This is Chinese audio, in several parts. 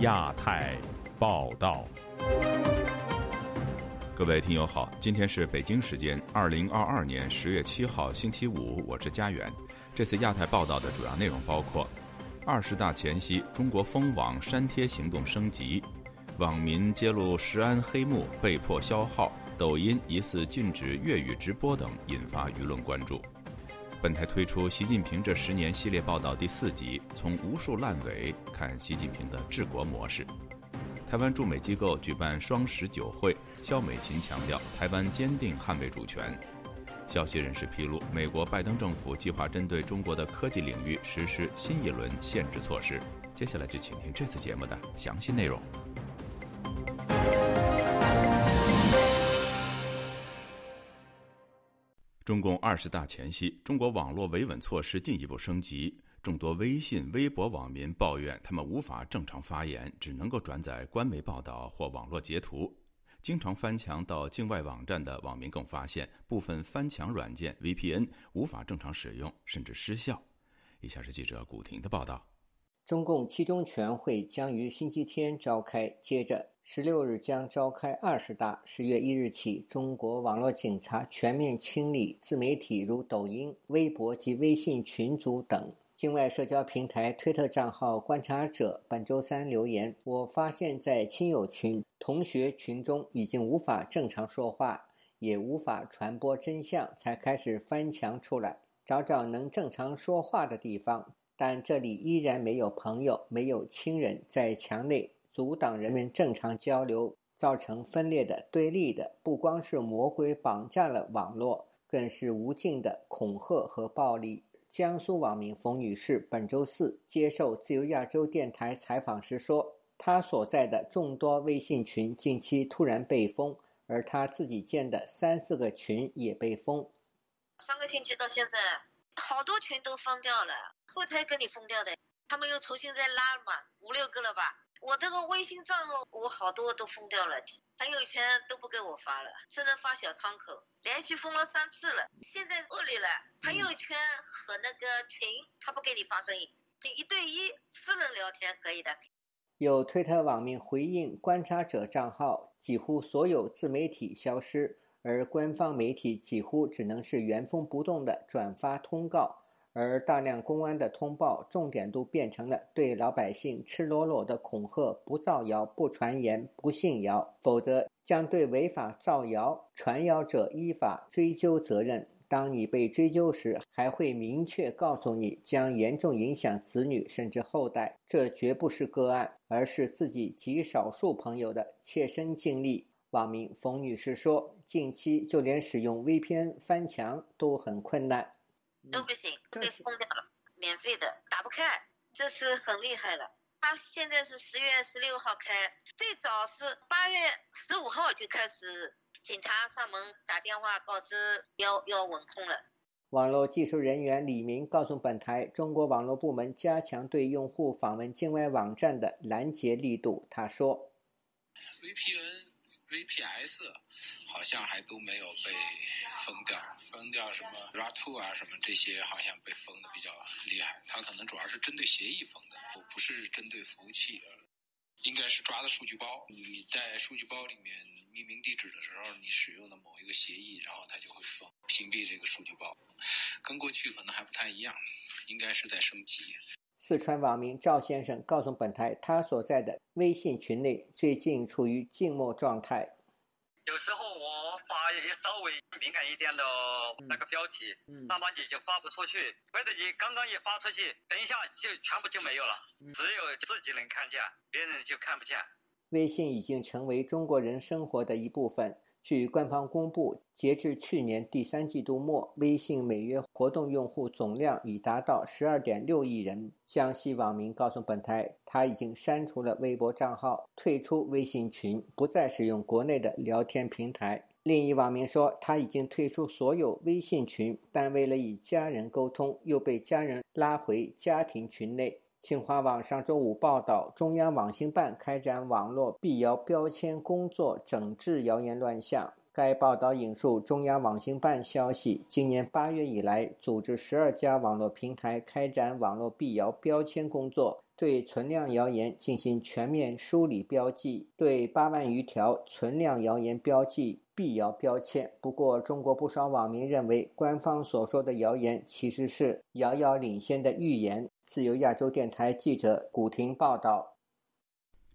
亚太报道，各位听友好，今天是北京时间二零二二年十月七号星期五，我是佳远。这次亚太报道的主要内容包括：二十大前夕，中国封网删帖行动升级；网民揭露石安黑幕，被迫消耗；抖音疑似禁止粤语直播等，引发舆论关注。本台推出习近平这十年系列报道第四集，从无数烂尾看习近平的治国模式。台湾驻美机构举办双十酒会，肖美琴强调台湾坚定捍卫主权。消息人士披露，美国拜登政府计划针对中国的科技领域实施新一轮限制措施。接下来就请听这次节目的详细内容。中共二十大前夕，中国网络维稳措施进一步升级。众多微信、微博网民抱怨，他们无法正常发言，只能够转载官媒报道或网络截图。经常翻墙到境外网站的网民更发现，部分翻墙软件 VPN 无法正常使用，甚至失效。以下是记者古婷的报道。中共七中全会将于星期天召开，接着十六日将召开二十大。十月一日起，中国网络警察全面清理自媒体，如抖音、微博及微信群组等。境外社交平台推特账号观察者本周三留言：“我发现，在亲友群、同学群中已经无法正常说话，也无法传播真相，才开始翻墙出来，找找能正常说话的地方。”但这里依然没有朋友，没有亲人，在墙内阻挡人们正常交流，造成分裂的、对立的。不光是魔鬼绑架了网络，更是无尽的恐吓和暴力。江苏网民冯女士本周四接受自由亚洲电台采访时说：“她所在的众多微信群近期突然被封，而她自己建的三四个群也被封。上个星期到现在。”好多群都封掉了，后台给你封掉的，他们又重新再拉嘛，五六个了吧？我这个微信账号我好多都封掉了，朋友圈都不给我发了，只能发小窗口，连续封了三次了。现在恶劣了，朋友圈和那个群他不给你发声音，你一对一私人聊天可以的。有推特网民回应，观察者账号几乎所有自媒体消失。而官方媒体几乎只能是原封不动的转发通告，而大量公安的通报重点都变成了对老百姓赤裸裸的恐吓：不造谣、不传言、不信谣，否则将对违法造谣、传谣者依法追究责任。当你被追究时，还会明确告诉你将严重影响子女甚至后代。这绝不是个案，而是自己极少数朋友的切身经历。网民冯女士说：“近期就连使用 VPN 翻墙都很困难，都不行，被封掉了，免费的打不开，这次很厉害了。他现在是十月十六号开，最早是八月十五号就开始警察上门打电话告知要要稳控了。”网络技术人员李明告诉本台：“中国网络部门加强对用户访问境外网站的拦截力度。”他说：“VPN。” VPS 好像还都没有被封掉，封掉什么 RA2 啊什么这些好像被封的比较厉害。它可能主要是针对协议封的，我不是针对服务器。应该是抓的数据包，你在数据包里面命名地址的时候，你使用的某一个协议，然后它就会封屏蔽这个数据包。跟过去可能还不太一样，应该是在升级。四川网民赵先生告诉本台，他所在的微信群内最近处于静默状态。有时候我发一些稍微敏感一点的那个标题，那么你就发不出去；或者你刚刚一发出去，等一下就全部就没有了，只有自己能看见，别人就看不见。微信已经成为中国人生活的一部分。据官方公布，截至去年第三季度末，微信每月活动用户总量已达到十二点六亿人。江西网民告诉本台，他已经删除了微博账号，退出微信群，不再使用国内的聊天平台。另一网民说，他已经退出所有微信群，但为了与家人沟通，又被家人拉回家庭群内。新华网上周五报道，中央网信办开展网络辟谣标签工作，整治谣言乱象。该报道引述中央网信办消息，今年八月以来，组织十二家网络平台开展网络辟谣标签工作，对存量谣言进行全面梳理标记，对八万余条存量谣言标记辟谣标签。不过，中国不少网民认为，官方所说的谣言其实是遥遥领先的预言。自由亚洲电台记者古婷报道：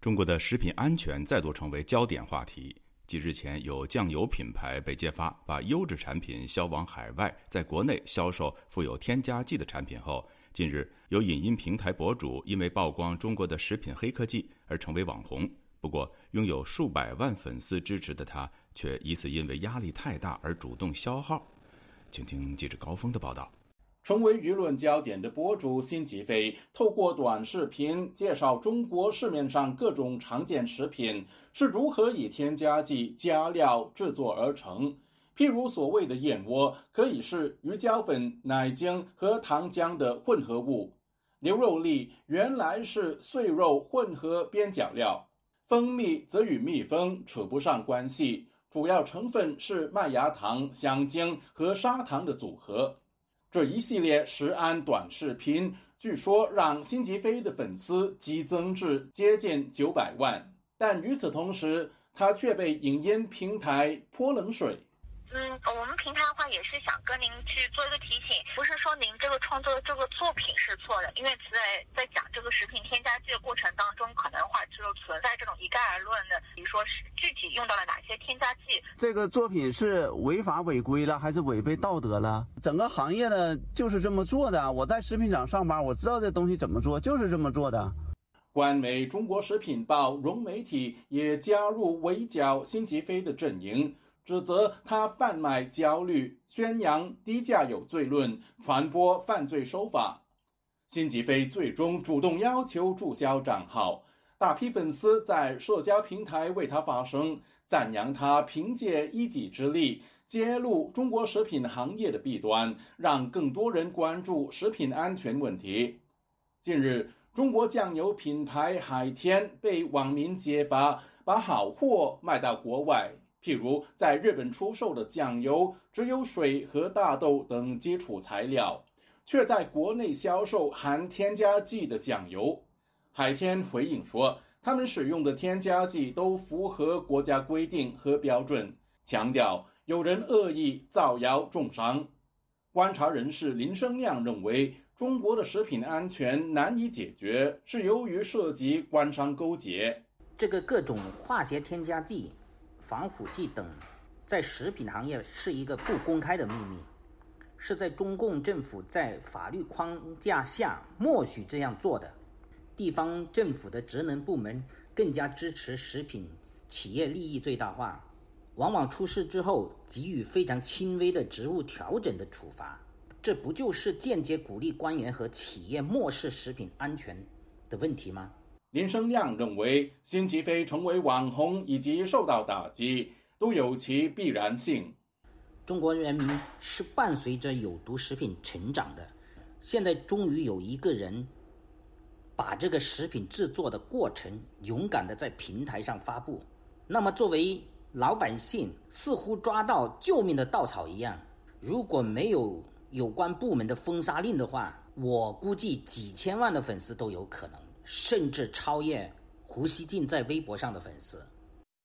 中国的食品安全再度成为焦点话题。继日前有酱油品牌被揭发把优质产品销往海外，在国内销售富有添加剂的产品后，近日有影音平台博主因为曝光中国的食品黑科技而成为网红。不过，拥有数百万粉丝支持的他，却疑似因为压力太大而主动消耗。请听记者高峰的报道。成为舆论焦点的博主辛吉飞，透过短视频介绍中国市面上各种常见食品是如何以添加剂加料制作而成。譬如所谓的燕窝，可以是鱼胶粉、奶精和糖浆的混合物；牛肉粒原来是碎肉混合边角料；蜂蜜则与蜜蜂扯不上关系，主要成分是麦芽糖、香精和砂糖的组合。这一系列食安短视频，据说让辛吉飞的粉丝激增至接近九百万，但与此同时，他却被影音平台泼冷水。嗯，我们平台的话也是想跟您去做一个提醒，不是说您这个创作的这个作品是错的，因为在在讲这个食品添加剂的过程当中，可能话就存在这种一概而论的，比如说是具体用到了哪些添加剂。这个作品是违法违规了，还是违背道德了？整个行业呢就是这么做的。我在食品厂上班，我知道这东西怎么做，就是这么做的。官媒《中国食品报》融媒体也加入围剿辛吉飞的阵营。指责他贩卖焦虑，宣扬低价有罪论，传播犯罪手法。辛吉飞最终主动要求注销账号，大批粉丝在社交平台为他发声，赞扬他凭借一己之力揭露中国食品行业的弊端，让更多人关注食品安全问题。近日，中国酱油品牌海天被网民揭发把好货卖到国外。譬如在日本出售的酱油只有水和大豆等基础材料，却在国内销售含添加剂的酱油。海天回应说，他们使用的添加剂都符合国家规定和标准，强调有人恶意造谣重伤。观察人士林生亮认为，中国的食品安全难以解决，是由于涉及官商勾结。这个各种化学添加剂。防腐剂等，在食品行业是一个不公开的秘密，是在中共政府在法律框架下默许这样做的。地方政府的职能部门更加支持食品企业利益最大化，往往出事之后给予非常轻微的职务调整的处罚，这不就是间接鼓励官员和企业漠视食品安全的问题吗？林生亮认为，辛吉飞成为网红以及受到打击，都有其必然性。中国人民是伴随着有毒食品成长的，现在终于有一个人把这个食品制作的过程勇敢的在平台上发布。那么，作为老百姓，似乎抓到救命的稻草一样。如果没有有关部门的封杀令的话，我估计几千万的粉丝都有可能。甚至超越胡锡进在微博上的粉丝。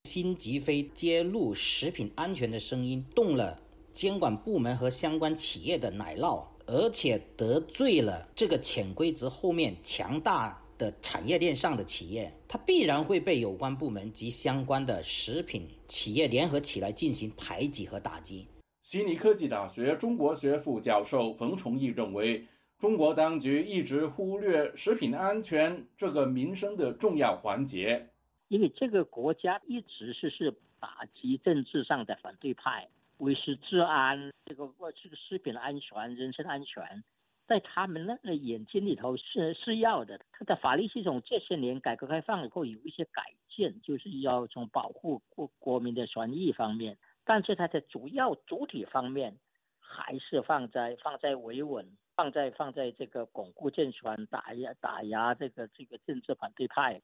辛吉飞揭露食品安全的声音，动了监管部门和相关企业的奶酪，而且得罪了这个潜规则后面强大的产业链上的企业，它必然会被有关部门及相关的食品企业联合起来进行排挤和打击。悉尼科技大学中国学副教授冯崇义认为。中国当局一直忽略食品安全这个民生的重要环节，因为这个国家一直是是打击政治上的反对派，维持治安，这个这个食品安全、人身安全，在他们那个眼睛里头是是要的。他的法律系统这些年改革开放以后有一些改进，就是要从保护国国民的权益方面，但是它的主要主体方面还是放在放在维稳。放在放在这个巩固政权、打压打压这个这个政治反对派。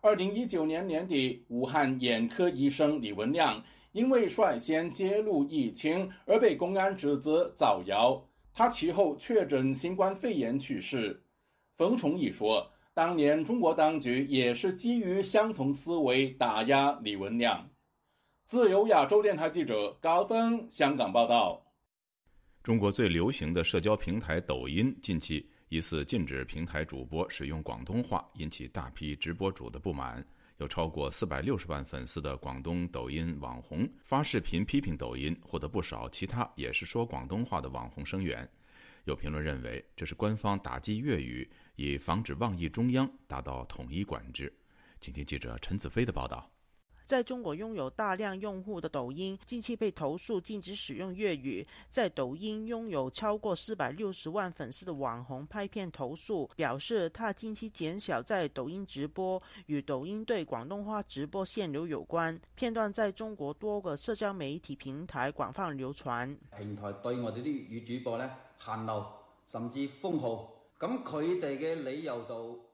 二零一九年年底，武汉眼科医生李文亮因为率先揭露疫情而被公安指责造谣，他其后确诊新冠肺炎去世。冯崇义说，当年中国当局也是基于相同思维打压李文亮。自由亚洲电台记者高峰香港报道。中国最流行的社交平台抖音近期。疑似禁止平台主播使用广东话，引起大批直播主的不满。有超过四百六十万粉丝的广东抖音网红发视频批评抖音，获得不少其他也是说广东话的网红声援。有评论认为，这是官方打击粤语，以防止妄议中央，达到统一管制。请听记者陈子飞的报道。在中国拥有大量用户的抖音，近期被投诉禁止使用粤语。在抖音拥有超过四百六十万粉丝的网红拍片投诉，表示他近期减少在抖音直播，与抖音对广东话直播限流有关。片段在中国多个社交媒体平台广泛流传。平台对我哋啲粤语主播咧限流，甚至封号。咁佢哋嘅理由就。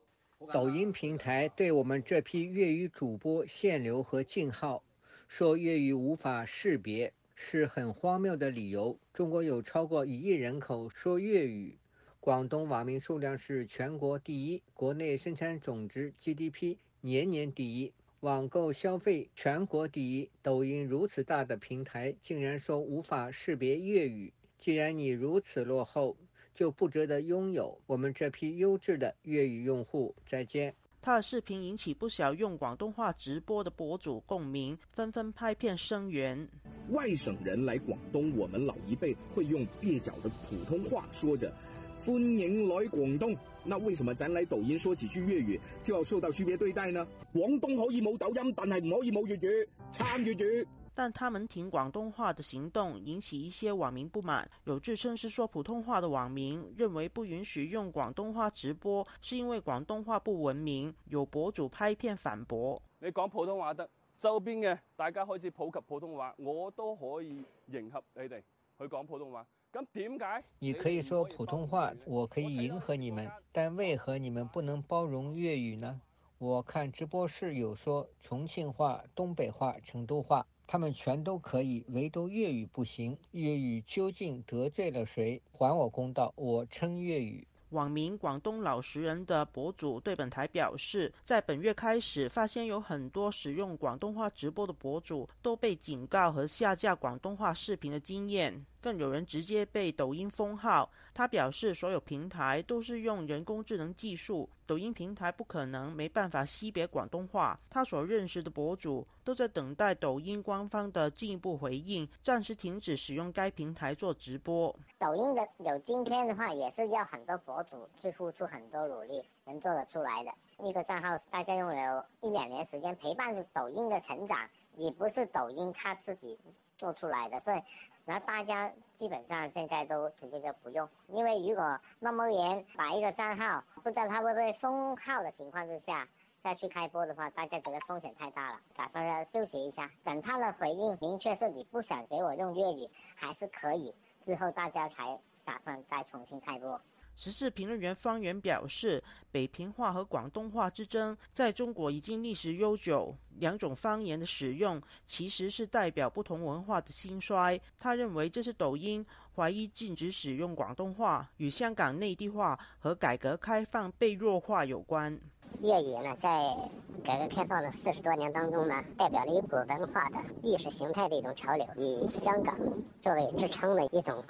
抖音平台对我们这批粤语主播限流和禁号，说粤语无法识别，是很荒谬的理由。中国有超过一亿人口说粤语，广东网民数量是全国第一，国内生产总值 GDP 年年第一，网购消费全国第一。抖音如此大的平台，竟然说无法识别粤语，既然你如此落后。就不值得拥有我们这批优质的粤语用户。再见。他的视频引起不少用广东话直播的博主共鸣，纷纷拍片声援。外省人来广东，我们老一辈会用蹩脚的普通话说着“欢迎来广东”。那为什么咱来抖音说几句粤语就要受到区别对待呢？广东可以冇抖音，但系唔可以冇粤语，参粤语。但他们听广东话的行动引起一些网民不满。有自称是说普通话的网民认为不允许用广东话直播，是因为广东话不文明。有博主拍片反驳：你讲普通话得，周边嘅大家开始普及普通话，我都可以迎合你哋去讲普通话。咁点解？你可以说普通话，我可以迎合你们，但为何你们不能包容粤语呢？我看直播室有说重庆话、东北话、成都话。他们全都可以，唯独粤语不行。粤语究竟得罪了谁？还我公道！我称粤语。网名“广东老实人”的博主对本台表示，在本月开始，发现有很多使用广东话直播的博主都被警告和下架广东话视频的经验。更有人直接被抖音封号。他表示，所有平台都是用人工智能技术，抖音平台不可能没办法识别广东话。他所认识的博主都在等待抖音官方的进一步回应，暂时停止使用该平台做直播。抖音的有今天的话，也是要很多博主去付出很多努力能做得出来的。一个账号，大家用了一两年时间陪伴着抖音的成长，也不是抖音他自己做出来的，所以。然后大家基本上现在都直接就不用，因为如果猫猫言把一个账号不知道他会不会封号的情况之下再去开播的话，大家觉得风险太大了，打算要休息一下，等他的回应明确是你不想给我用粤语还是可以，之后大家才打算再重新开播。时事评论员方圆表示，北平话和广东话之争在中国已经历史悠久，两种方言的使用其实是代表不同文化的兴衰。他认为这是抖音怀疑禁止使用广东话与香港内地化和改革开放被弱化有关。粤语呢，在改革开放的四十多年当中呢，代表了一股文化的意识形态的一种潮流，以香港作为支撑的一种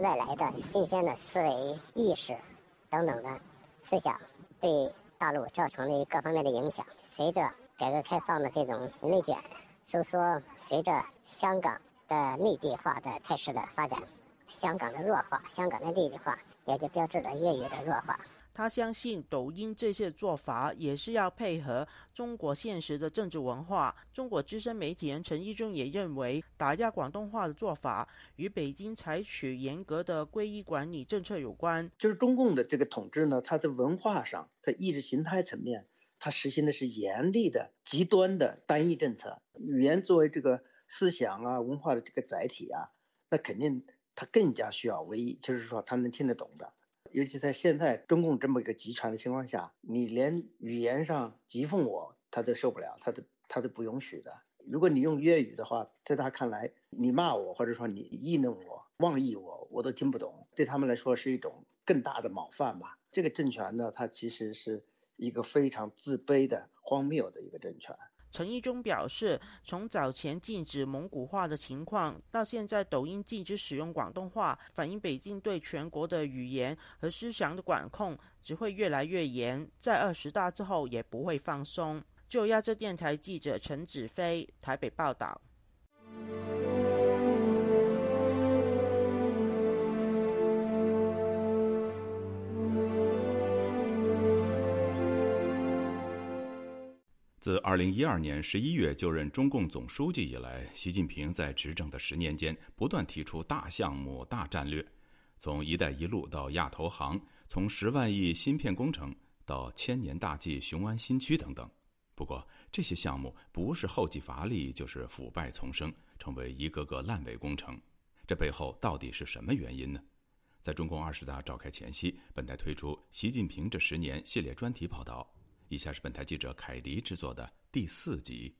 外来的新鲜的思维意识等等的思想，对大陆造成的各方面的影响。随着改革开放的这种内卷收缩，随着香港的内地化的态势的发展，香港的弱化，香港的内地化，也就标志着粤语的弱化。他相信抖音这些做法也是要配合中国现实的政治文化。中国资深媒体人陈一中也认为，打压广东话的做法与北京采取严格的归一管理政策有关。就是中共的这个统治呢，它在文化上，在意识形态层面，它实行的是严厉的、极端的单一政策。语言作为这个思想啊、文化的这个载体啊，那肯定它更加需要唯一，就是说他能听得懂的。尤其在现在中共这么一个集权的情况下，你连语言上讥讽我，他都受不了，他都他都不允许的。如果你用粤语的话，在他看来，你骂我或者说你议论我、妄议我，我都听不懂，对他们来说是一种更大的冒犯吧。这个政权呢，它其实是一个非常自卑的、荒谬的一个政权。陈一中表示，从早前禁止蒙古话的情况，到现在抖音禁止使用广东话，反映北京对全国的语言和思想的管控只会越来越严，在二十大之后也不会放松。就亚洲电台记者陈子飞台北报道。自二零一二年十一月就任中共总书记以来，习近平在执政的十年间不断提出大项目、大战略，从“一带一路”到亚投行，从十万亿芯片工程到千年大计雄安新区等等。不过，这些项目不是后继乏力，就是腐败丛生，成为一个个烂尾工程。这背后到底是什么原因呢？在中共二十大召开前夕，本台推出《习近平这十年》系列专题报道。以下是本台记者凯迪制作的第四集。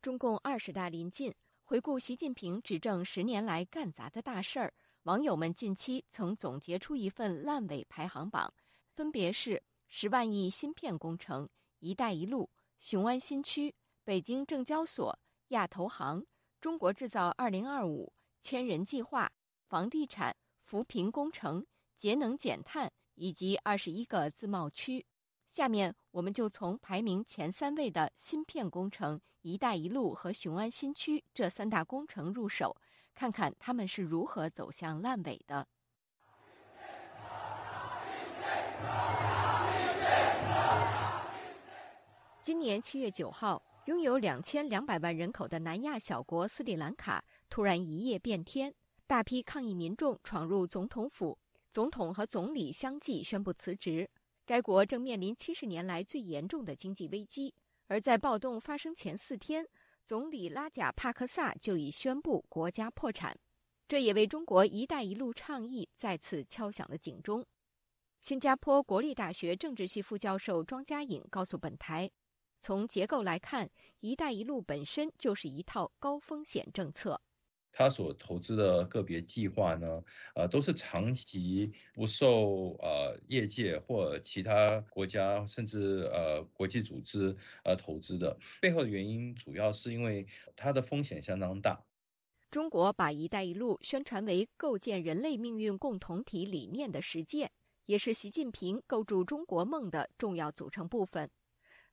中共二十大临近，回顾习近平执政十年来干砸的大事儿，网友们近期曾总结出一份烂尾排行榜，分别是十万亿芯片工程、一带一路、雄安新区、北京证交所、亚投行、中国制造二零二五、千人计划、房地产、扶贫工程、节能减碳以及二十一个自贸区。下面我们就从排名前三位的芯片工程、“一带一路”和雄安新区这三大工程入手，看看他们是如何走向烂尾的。今年七月九号，拥有两千两百万人口的南亚小国斯里兰卡突然一夜变天，大批抗议民众闯入总统府，总统和总理相继宣布辞职。该国正面临七十年来最严重的经济危机，而在暴动发生前四天，总理拉贾帕克萨就已宣布国家破产，这也为中国“一带一路”倡议再次敲响了警钟。新加坡国立大学政治系副教授庄家颖告诉本台，从结构来看，“一带一路”本身就是一套高风险政策。他所投资的个别计划呢，呃，都是长期不受呃业界或其他国家甚至呃国际组织呃投资的。背后的原因主要是因为它的风险相当大。中国把“一带一路”宣传为构建人类命运共同体理念的实践，也是习近平构筑中国梦的重要组成部分。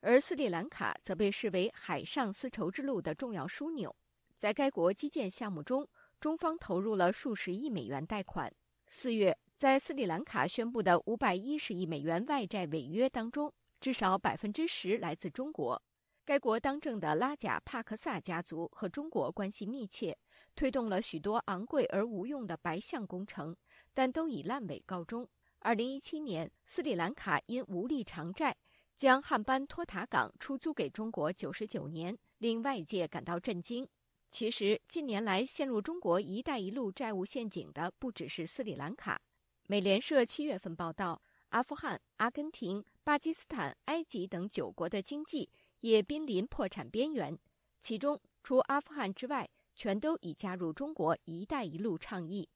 而斯里兰卡则被视为海上丝绸之路的重要枢纽。在该国基建项目中，中方投入了数十亿美元贷款。四月，在斯里兰卡宣布的五百一十亿美元外债违约当中，至少百分之十来自中国。该国当政的拉贾帕克萨家族和中国关系密切，推动了许多昂贵而无用的白象工程，但都以烂尾告终。二零一七年，斯里兰卡因无力偿债，将汉班托塔港出租给中国九十九年，令外界感到震惊。其实，近年来陷入中国“一带一路”债务陷阱的不只是斯里兰卡。美联社七月份报道，阿富汗、阿根廷、巴基斯坦、埃及等九国的经济也濒临破产边缘，其中除阿富汗之外，全都已加入中国“一带一路”倡议。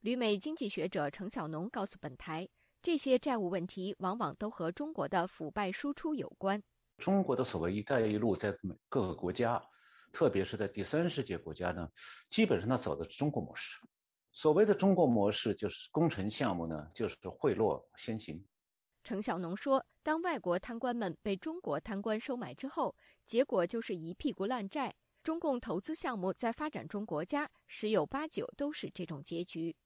旅美经济学者程小农告诉本台，这些债务问题往往都和中国的腐败输出有关。中国的所谓“一带一路”在各个国家。特别是在第三世界国家呢，基本上它走的是中国模式。所谓的中国模式，就是工程项目呢，就是贿赂先行。程小农说，当外国贪官们被中国贪官收买之后，结果就是一屁股烂债。中共投资项目在发展中国家十有八九都是这种结局。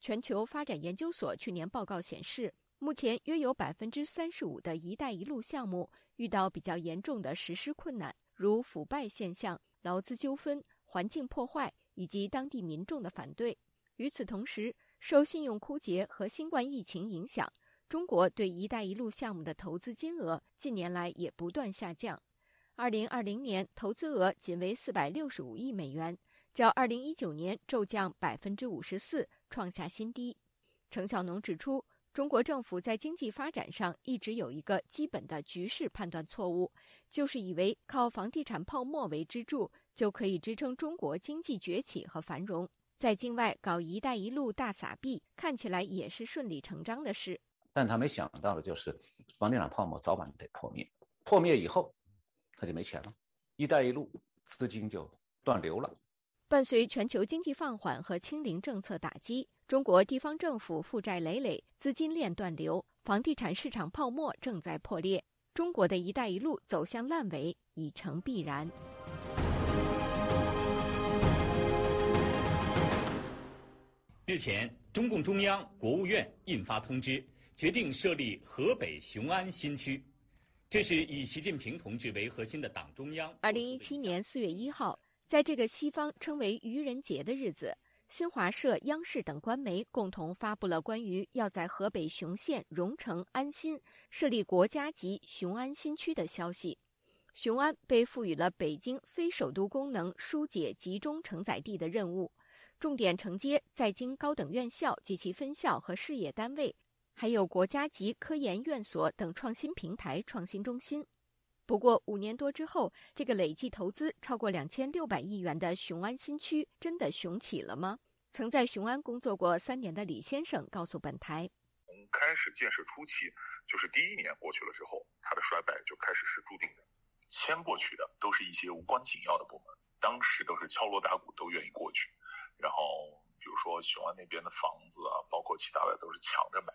全球发展研究所去年报告显示，目前约有百分之三十五的一带一路项目遇到比较严重的实施困难，如腐败现象。劳资纠纷、环境破坏以及当地民众的反对。与此同时，受信用枯竭和新冠疫情影响，中国对“一带一路”项目的投资金额近年来也不断下降。二零二零年投资额仅为四百六十五亿美元，较二零一九年骤降百分之五十四，创下新低。程晓农指出，中国政府在经济发展上一直有一个基本的局势判断错误，就是以为靠房地产泡沫为支柱就可以支撑中国经济崛起和繁荣，在境外搞“一带一路”大撒币，看起来也是顺理成章的事。但他没想到的就是，房地产泡沫早晚得破灭，破灭以后，他就没钱了，“一带一路”资金就断流了。伴随全球经济放缓和清零政策打击，中国地方政府负债累累，资金链断流，房地产市场泡沫正在破裂。中国的一带一路走向烂尾已成必然。日前，中共中央、国务院印发通知，决定设立河北雄安新区。这是以习近平同志为核心的党中央。二零一七年四月一号。在这个西方称为愚人节的日子，新华社、央视等官媒共同发布了关于要在河北雄县荣成安新设立国家级雄安新区的消息。雄安被赋予了北京非首都功能疏解集中承载地的任务，重点承接在京高等院校及其分校和事业单位，还有国家级科研院所等创新平台、创新中心。不过五年多之后，这个累计投资超过两千六百亿元的雄安新区真的雄起了吗？曾在雄安工作过三年的李先生告诉本台：“从开始建设初期，就是第一年过去了之后，它的衰败就开始是注定的。迁过去的都是一些无关紧要的部门，当时都是敲锣打鼓都愿意过去。然后比如说雄安那边的房子啊，包括其他的都是抢着买。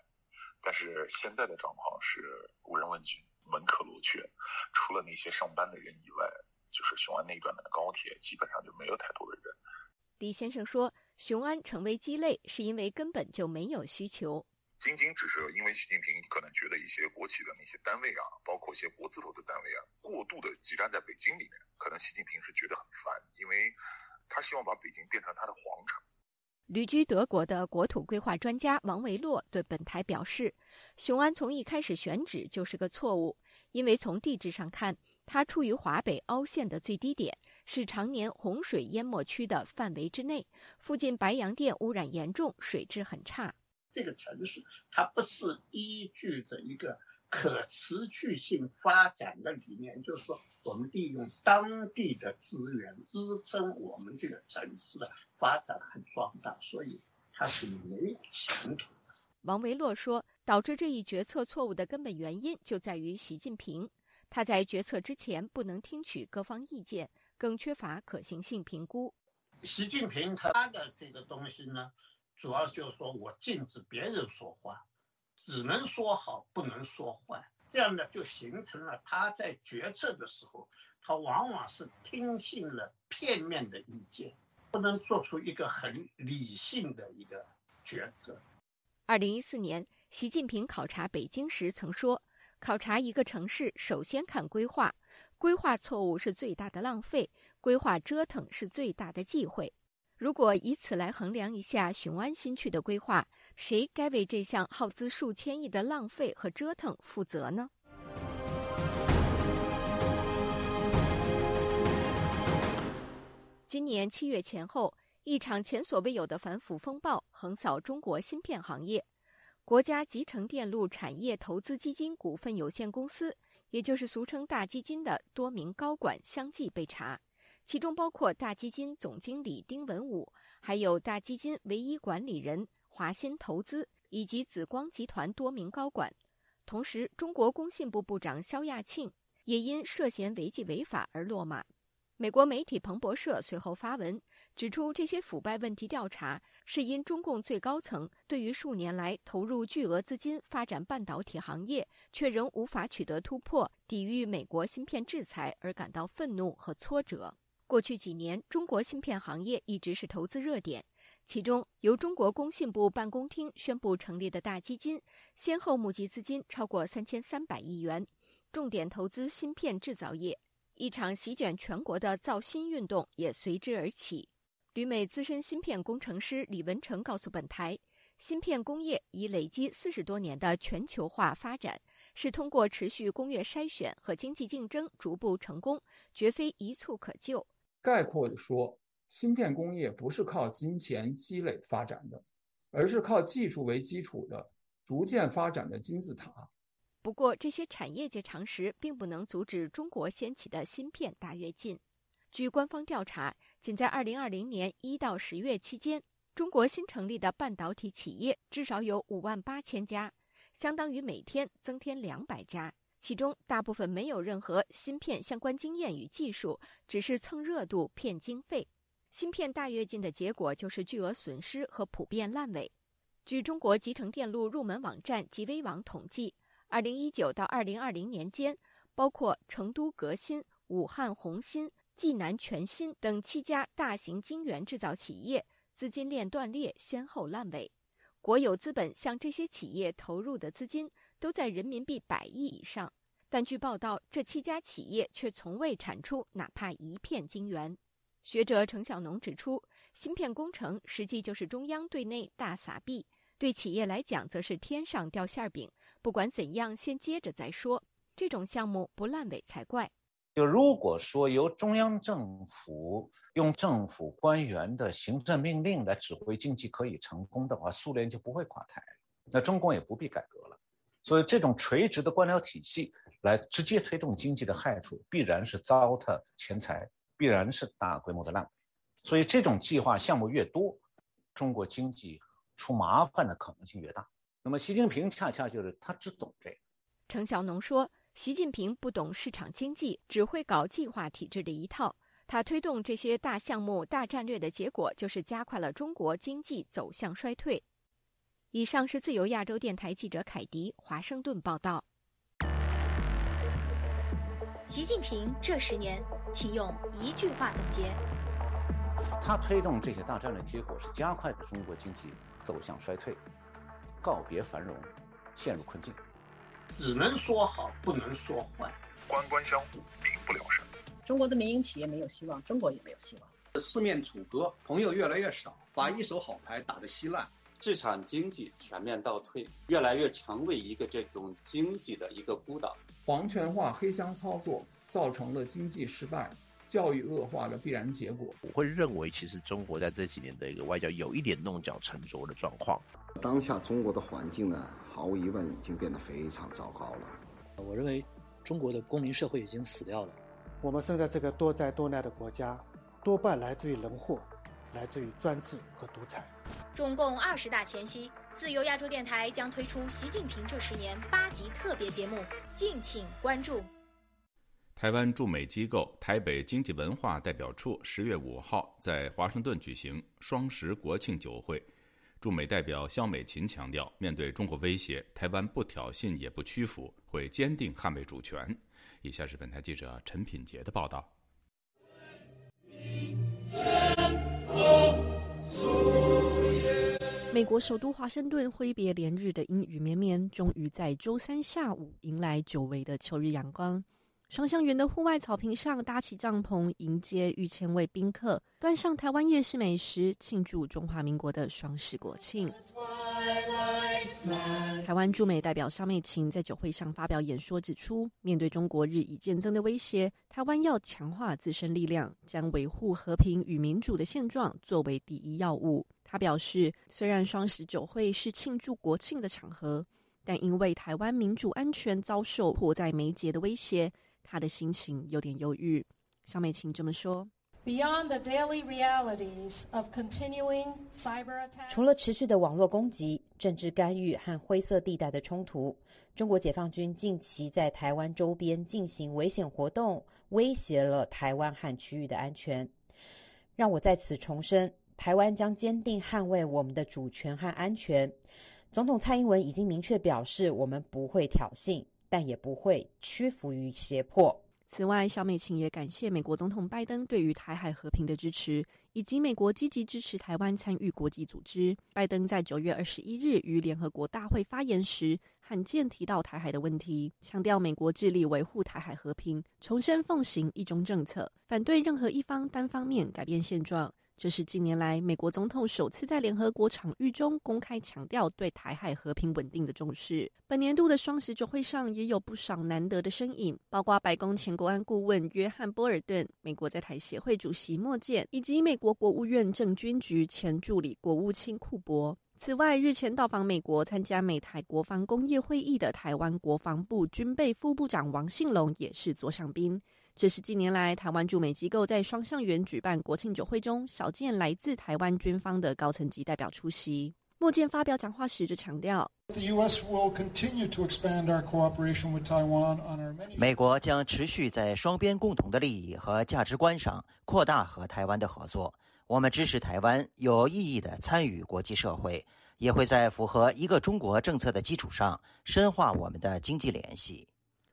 但是现在的状况是无人问津。”门可罗雀，除了那些上班的人以外，就是雄安那段的高铁基本上就没有太多的人。李先生说，雄安成为鸡肋，是因为根本就没有需求。仅仅只是因为习近平可能觉得一些国企的那些单位啊，包括一些国字头的单位啊，过度的挤占在北京里面，可能习近平是觉得很烦，因为他希望把北京变成他的皇城。旅居德国的国土规划专家王维洛对本台表示，雄安从一开始选址就是个错误，因为从地质上看，它处于华北凹陷的最低点，是常年洪水淹没区的范围之内，附近白洋淀污染严重，水质很差。这个城市它不是依据着一个可持续性发展的理念，就是说我们利用当地的资源支撑我们这个城市的。发展很壮大，所以它是没有前途。王维洛说，导致这一决策错误的根本原因就在于习近平，他在决策之前不能听取各方意见，更缺乏可行性评估。习近平他的这个东西呢，主要就是说我禁止别人说话，只能说好，不能说坏，这样呢就形成了他在决策的时候，他往往是听信了片面的意见。不能做出一个很理性的一个决策。二零一四年，习近平考察北京时曾说：“考察一个城市，首先看规划，规划错误是最大的浪费，规划折腾是最大的忌讳。”如果以此来衡量一下雄安新区的规划，谁该为这项耗资数千亿的浪费和折腾负责呢？今年七月前后，一场前所未有的反腐风暴横扫中国芯片行业。国家集成电路产业投资基金股份有限公司，也就是俗称大基金的多名高管相继被查，其中包括大基金总经理丁文武，还有大基金唯一管理人华鑫投资以及紫光集团多名高管。同时，中国工信部部长肖亚庆也因涉嫌违纪违法而落马。美国媒体彭博社随后发文指出，这些腐败问题调查是因中共最高层对于数年来投入巨额资金发展半导体行业，却仍无法取得突破，抵御美国芯片制裁而感到愤怒和挫折。过去几年，中国芯片行业一直是投资热点，其中由中国工信部办公厅宣布成立的大基金，先后募集资金超过三千三百亿元，重点投资芯片制造业。一场席卷全国的造芯运动也随之而起。旅美资深芯片工程师李文成告诉本台，芯片工业已累积四十多年的全球化发展，是通过持续工业筛选和经济竞争逐步成功，绝非一蹴可就。概括地说，芯片工业不是靠金钱积累发展的，而是靠技术为基础的逐渐发展的金字塔。不过，这些产业界常识并不能阻止中国掀起的芯片大跃进。据官方调查，仅在2020年1到10月期间，中国新成立的半导体企业至少有5万八千家，相当于每天增添两百家。其中大部分没有任何芯片相关经验与技术，只是蹭热度骗经费。芯片大跃进的结果就是巨额损失和普遍烂尾。据中国集成电路入门网站极微网统计，二零一九到二零二零年间，包括成都革新、武汉宏芯、济南全芯等七家大型晶圆制造企业资金链断裂，先后烂尾。国有资本向这些企业投入的资金都在人民币百亿以上，但据报道，这七家企业却从未产出哪怕一片晶圆。学者程晓农指出，芯片工程实际就是中央对内大撒币，对企业来讲则是天上掉馅饼。不管怎样，先接着再说。这种项目不烂尾才怪。就如果说由中央政府用政府官员的行政命令来指挥经济可以成功的话，苏联就不会垮台，那中国也不必改革了。所以，这种垂直的官僚体系来直接推动经济的害处，必然是糟蹋钱财。必然是大规模的浪费，所以这种计划项目越多，中国经济出麻烦的可能性越大。那么习近平恰恰就是他只懂这个。程小农说，习近平不懂市场经济，只会搞计划体制的一套。他推动这些大项目、大战略的结果，就是加快了中国经济走向衰退。以上是自由亚洲电台记者凯迪华盛顿报道。习近平这十年，请用一句话总结。他推动这些大战略，结果是加快了中国经济走向衰退，告别繁荣，陷入困境。只能说好，不能说坏。官官相护，民不聊生。中国的民营企业没有希望，中国也没有希望。四面楚歌，朋友越来越少，把一手好牌打得稀烂。市场经济全面倒退，越来越成为一个这种经济的一个孤岛。皇权化、黑箱操作造成了经济失败、教育恶化的必然结果。我会认为，其实中国在这几年的一个外交有一点弄巧成拙的状况。当下中国的环境呢，毫无疑问已经变得非常糟糕了。我认为，中国的公民社会已经死掉了。我们生在这个多灾多难的国家，多半来自于人祸。来自于专制和独裁。中共二十大前夕，自由亚洲电台将推出习近平这十年八集特别节目，敬请关注。台湾驻美机构台北经济文化代表处十月五号在华盛顿举行双十国庆酒会，驻美代表肖美琴强调，面对中国威胁，台湾不挑衅也不屈服，会坚定捍卫主权。以下是本台记者陈品杰的报道。美国首都华盛顿挥别连日的阴雨绵绵，终于在周三下午迎来久违的秋日阳光。双向园的户外草坪上搭起帐篷，迎接逾千位宾客，端上台湾夜市美食，庆祝中华民国的双十国庆。台湾驻美代表肖美琴在酒会上发表演说，指出，面对中国日益渐增的威胁，台湾要强化自身力量，将维护和平与民主的现状作为第一要务。他表示，虽然双十酒会是庆祝国庆的场合，但因为台湾民主安全遭受迫在眉睫的威胁。他的心情有点忧郁，肖美琴这么说。除了持续的网络攻击、政治干预和灰色地带的冲突，中国解放军近期在台湾周边进行危险活动，威胁了台湾和区域的安全。让我在此重申，台湾将坚定捍卫我们的主权和安全。总统蔡英文已经明确表示，我们不会挑衅。但也不会屈服于胁迫。此外，小美琴也感谢美国总统拜登对于台海和平的支持，以及美国积极支持台湾参与国际组织。拜登在九月二十一日于联合国大会发言时，罕见提到台海的问题，强调美国致力维护台海和平，重申奉行一中政策，反对任何一方单方面改变现状。这是近年来美国总统首次在联合国场域中公开强调对台海和平稳定的重视。本年度的双十酒会上也有不少难得的身影，包括白宫前国安顾问约翰·波尔顿、美国在台协会主席莫健，以及美国国务院政军局前助理国务卿库珀。此外，日前到访美国参加美台国防工业会议的台湾国防部军备副部长王信龙也是座上宾。这是近年来台湾驻美机构在双向园举办国庆酒会中少见来自台湾军方的高层级代表出席。莫健发表讲话时就强调，美国将持续在双边共同的利益和价值观上扩大和台湾的合作。我们支持台湾有意义的参与国际社会，也会在符合一个中国政策的基础上深化我们的经济联系。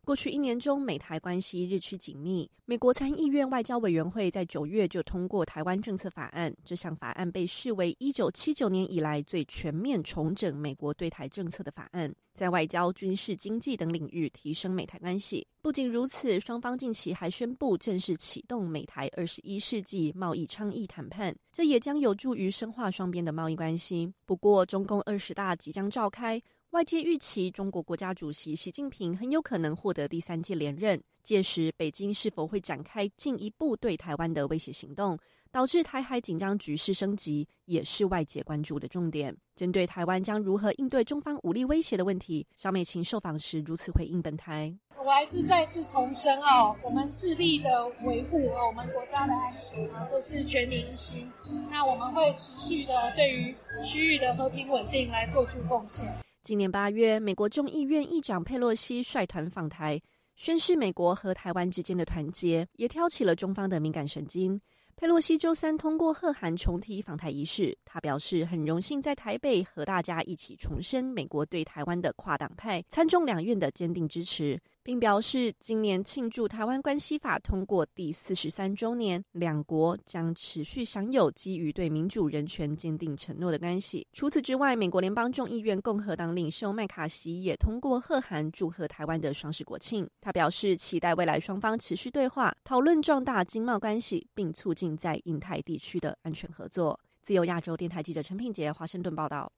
过去一年中，美台关系日趋紧密。美国参议院外交委员会在九月就通过台湾政策法案，这项法案被视为一九七九年以来最全面重整美国对台政策的法案，在外交、军事、经济等领域提升美台关系。不仅如此，双方近期还宣布正式启动美台二十一世纪贸易倡议谈判，这也将有助于深化双边的贸易关系。不过，中共二十大即将召开。外界预期，中国国家主席习近平很有可能获得第三届连任。届时，北京是否会展开进一步对台湾的威胁行动，导致台海紧张局势升级，也是外界关注的重点。针对台湾将如何应对中方武力威胁的问题，小美琴受访时如此回应本台：“我还是再次重申哦，我们致力的维护我们国家的安全啊，都是全民一心。那我们会持续的对于区域的和平稳定来做出贡献。”今年八月，美国众议院议长佩洛西率团访台，宣示美国和台湾之间的团结，也挑起了中方的敏感神经。佩洛西周三通过贺函重提访台仪式，他表示很荣幸在台北和大家一起重申美国对台湾的跨党派、参众两院的坚定支持。并表示，今年庆祝《台湾关系法》通过第四十三周年，两国将持续享有基于对民主人权坚定承诺的关系。除此之外，美国联邦众议院共和党领袖麦卡锡也通过贺函祝贺台湾的双十国庆。他表示，期待未来双方持续对话，讨论壮大经贸关系，并促进在印太地区的安全合作。自由亚洲电台记者陈品杰，华盛顿报道。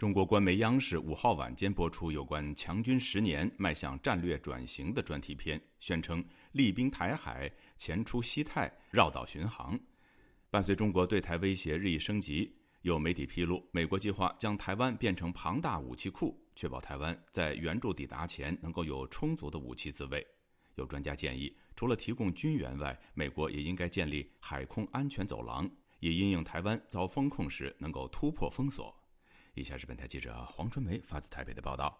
中国官媒央视五号晚间播出有关强军十年迈向战略转型的专题片，宣称厉兵台海，前出西太，绕岛巡航。伴随中国对台威胁日益升级，有媒体披露，美国计划将台湾变成庞大武器库，确保台湾在援助抵达前能够有充足的武器自卫。有专家建议，除了提供军援外，美国也应该建立海空安全走廊，以因应台湾遭封控时能够突破封锁。以下是本台记者黄春梅发自台北的报道。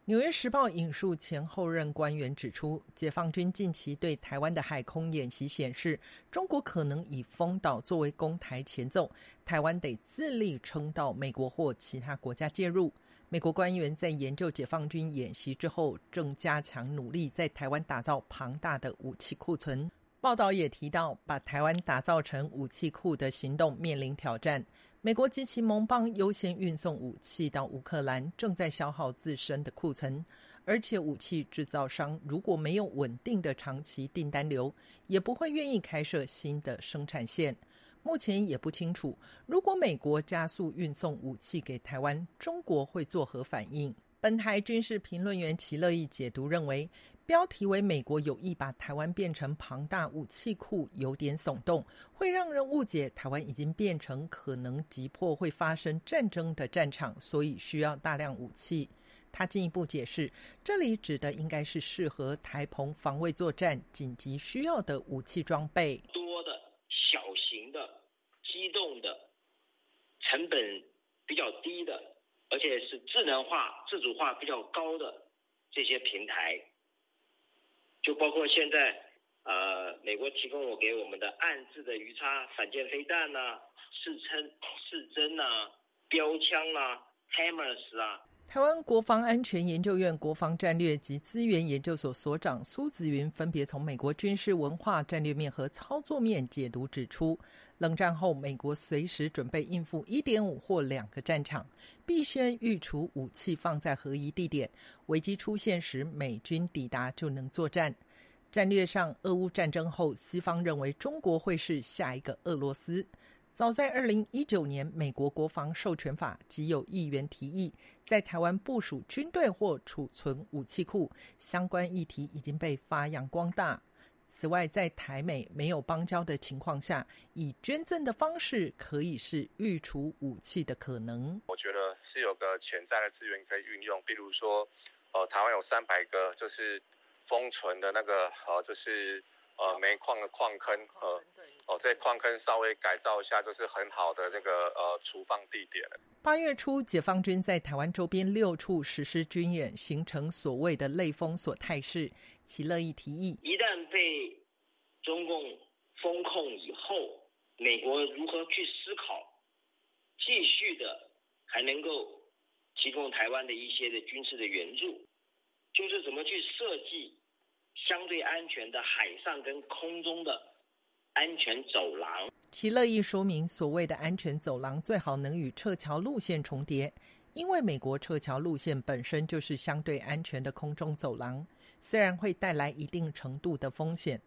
《纽约时报》引述前后任官员指出，解放军近期对台湾的海空演习显示，中国可能以封岛作为攻台前奏，台湾得自力撑到美国或其他国家介入。美国官员在研究解放军演习之后，正加强努力在台湾打造庞大的武器库存。报道也提到，把台湾打造成武器库的行动面临挑战。美国及其盟邦优先运送武器到乌克兰，正在消耗自身的库存。而且，武器制造商如果没有稳定的长期订单流，也不会愿意开设新的生产线。目前也不清楚，如果美国加速运送武器给台湾，中国会作何反应。本台军事评论员齐乐意解读认为。标题为“美国有意把台湾变成庞大武器库”，有点耸动，会让人误解台湾已经变成可能急迫会发生战争的战场，所以需要大量武器。他进一步解释，这里指的应该是适合台澎防卫作战紧急需要的武器装备，多的小型的、机动的、成本比较低的，而且是智能化、自主化比较高的这些平台。就包括现在，呃，美国提供我给我们的暗制的鱼叉反舰飞弹呐，试称试针呐，标枪啊，Hammers 啊。台湾国防安全研究院国防战略及资源研究所所长苏子云分别从美国军事文化战略面和操作面解读指出，冷战后美国随时准备应付一点五或两个战场，必先预储武器放在合宜地点，危机出现时美军抵达就能作战。战略上，俄乌战争后，西方认为中国会是下一个俄罗斯。早在二零一九年，美国国防授权法即有议员提议在台湾部署军队或储存武器库，相关议题已经被发扬光大。此外，在台美没有邦交的情况下，以捐赠的方式可以是预除武器的可能。我觉得是有个潜在的资源可以运用，比如说，呃，台湾有三百个就是封存的那个呃，就是呃煤矿的矿坑，呃，哦，这矿坑稍微改造一下，就是很好的那个呃储放地点。八月初，解放军在台湾周边六处实施军演，形成所谓的类封锁态势。齐乐意提议，一旦被中共封控以后，美国如何去思考，继续的还能够提供台湾的一些的军事的援助，就是怎么去设计相对安全的海上跟空中的安全走廊。其乐意说明，所谓的安全走廊最好能与撤侨路线重叠，因为美国撤侨路线本身就是相对安全的空中走廊。虽然会带来一定程度的风险，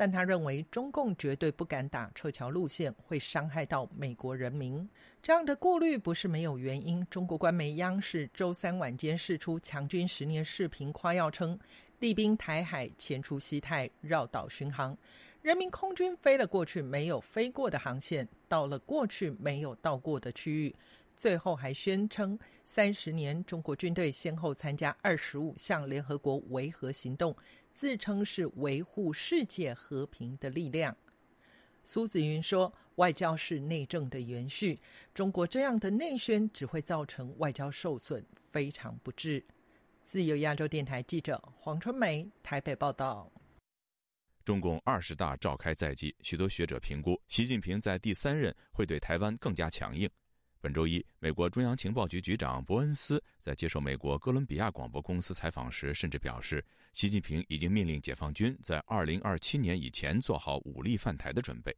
但他认为中共绝对不敢打撤侨路线，会伤害到美国人民。这样的顾虑不是没有原因。中国官媒央视周三晚间释出强军十年视频，夸耀称，厉兵台海，前出西太，绕岛巡航，人民空军飞了过去没有飞过的航线，到了过去没有到过的区域。最后还宣称，三十年中国军队先后参加二十五项联合国维和行动，自称是维护世界和平的力量。苏子云说：“外交是内政的延续，中国这样的内宣只会造成外交受损，非常不智。”自由亚洲电台记者黄春梅台北报道。中共二十大召开在即，许多学者评估，习近平在第三任会对台湾更加强硬。本周一，美国中央情报局局长伯恩斯在接受美国哥伦比亚广播公司采访时，甚至表示，习近平已经命令解放军在2027年以前做好武力犯台的准备。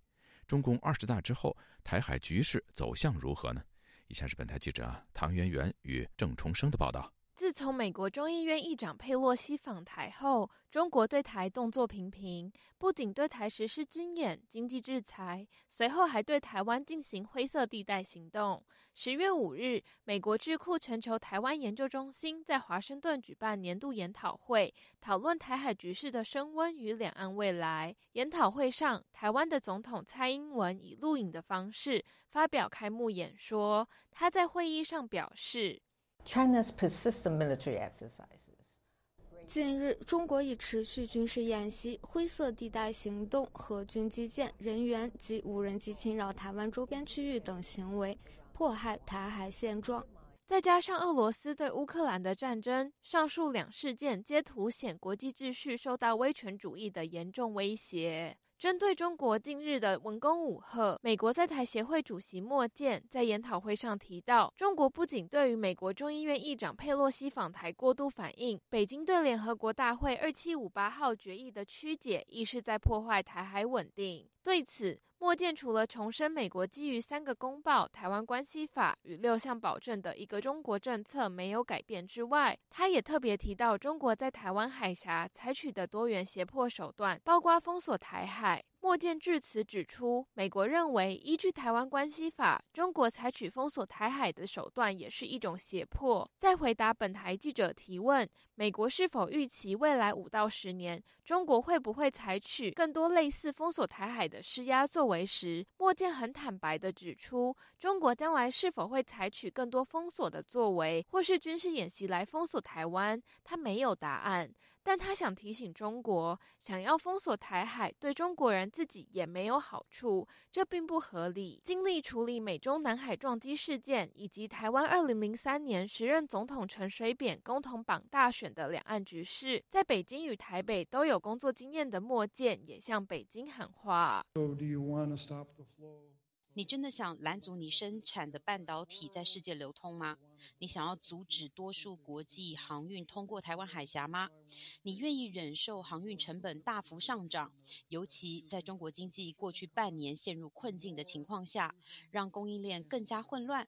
中共二十大之后，台海局势走向如何呢？以下是本台记者唐媛媛与郑重生的报道。自从美国众议院议长佩洛西访台后，中国对台动作频频，不仅对台实施军演、经济制裁，随后还对台湾进行灰色地带行动。十月五日，美国智库全球台湾研究中心在华盛顿举办年度研讨会，讨论台海局势的升温与两岸未来。研讨会上，台湾的总统蔡英文以录影的方式发表开幕演说。他在会议上表示。China's persistent military exercises. 近日，中国已持续军事演习、灰色地带行动和军机舰、人员及无人机侵扰台湾周边区域等行为，迫害台海现状。再加上俄罗斯对乌克兰的战争，上述两事件皆凸显国际秩序受到威权主义的严重威胁。针对中国近日的文攻武赫，美国在台协会主席莫健在研讨会上提到，中国不仅对于美国众议院议长佩洛西访台过度反应，北京对联合国大会二七五八号决议的曲解，亦是在破坏台海稳定。对此，莫健除了重申美国基于三个公报、台湾关系法与六项保证的一个中国政策没有改变之外，他也特别提到中国在台湾海峡采取的多元胁迫手段，包括封锁台海。莫健至此指出，美国认为依据台湾关系法，中国采取封锁台海的手段也是一种胁迫。在回答本台记者提问，美国是否预期未来五到十年，中国会不会采取更多类似封锁台海的施压作为时，莫健很坦白地指出，中国将来是否会采取更多封锁的作为，或是军事演习来封锁台湾，他没有答案。但他想提醒中国，想要封锁台海，对中国人自己也没有好处，这并不合理。经历处理美中南海撞击事件，以及台湾二零零三年时任总统陈水扁共同绑大选的两岸局势，在北京与台北都有工作经验的莫健也向北京喊话。你真的想拦阻你生产的半导体在世界流通吗？你想要阻止多数国际航运通过台湾海峡吗？你愿意忍受航运成本大幅上涨，尤其在中国经济过去半年陷入困境的情况下，让供应链更加混乱？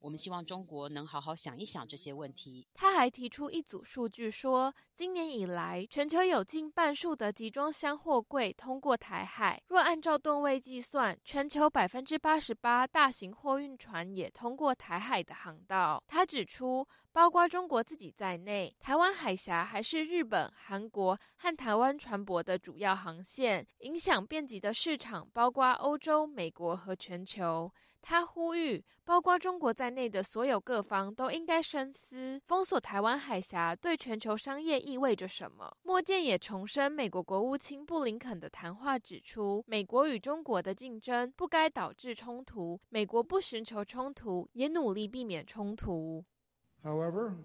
我们希望中国能好好想一想这些问题。他还提出一组数据，说今年以来，全球有近半数的集装箱货柜通过台海。若按照吨位计算，全球百分之八十八大型货运船也通过台海的航道。他指出，包括中国自己在内，台湾海峡还是日本、韩国和台湾船舶的主要航线，影响遍及的市场包括欧洲、美国和全球。他呼吁，包括中国在内的所有各方都应该深思，封锁台湾海峡对全球商业意味着什么。莫健也重申美国国务卿布林肯的谈话，指出美国与中国的竞争不该导致冲突，美国不寻求冲突，也努力避免冲突。However,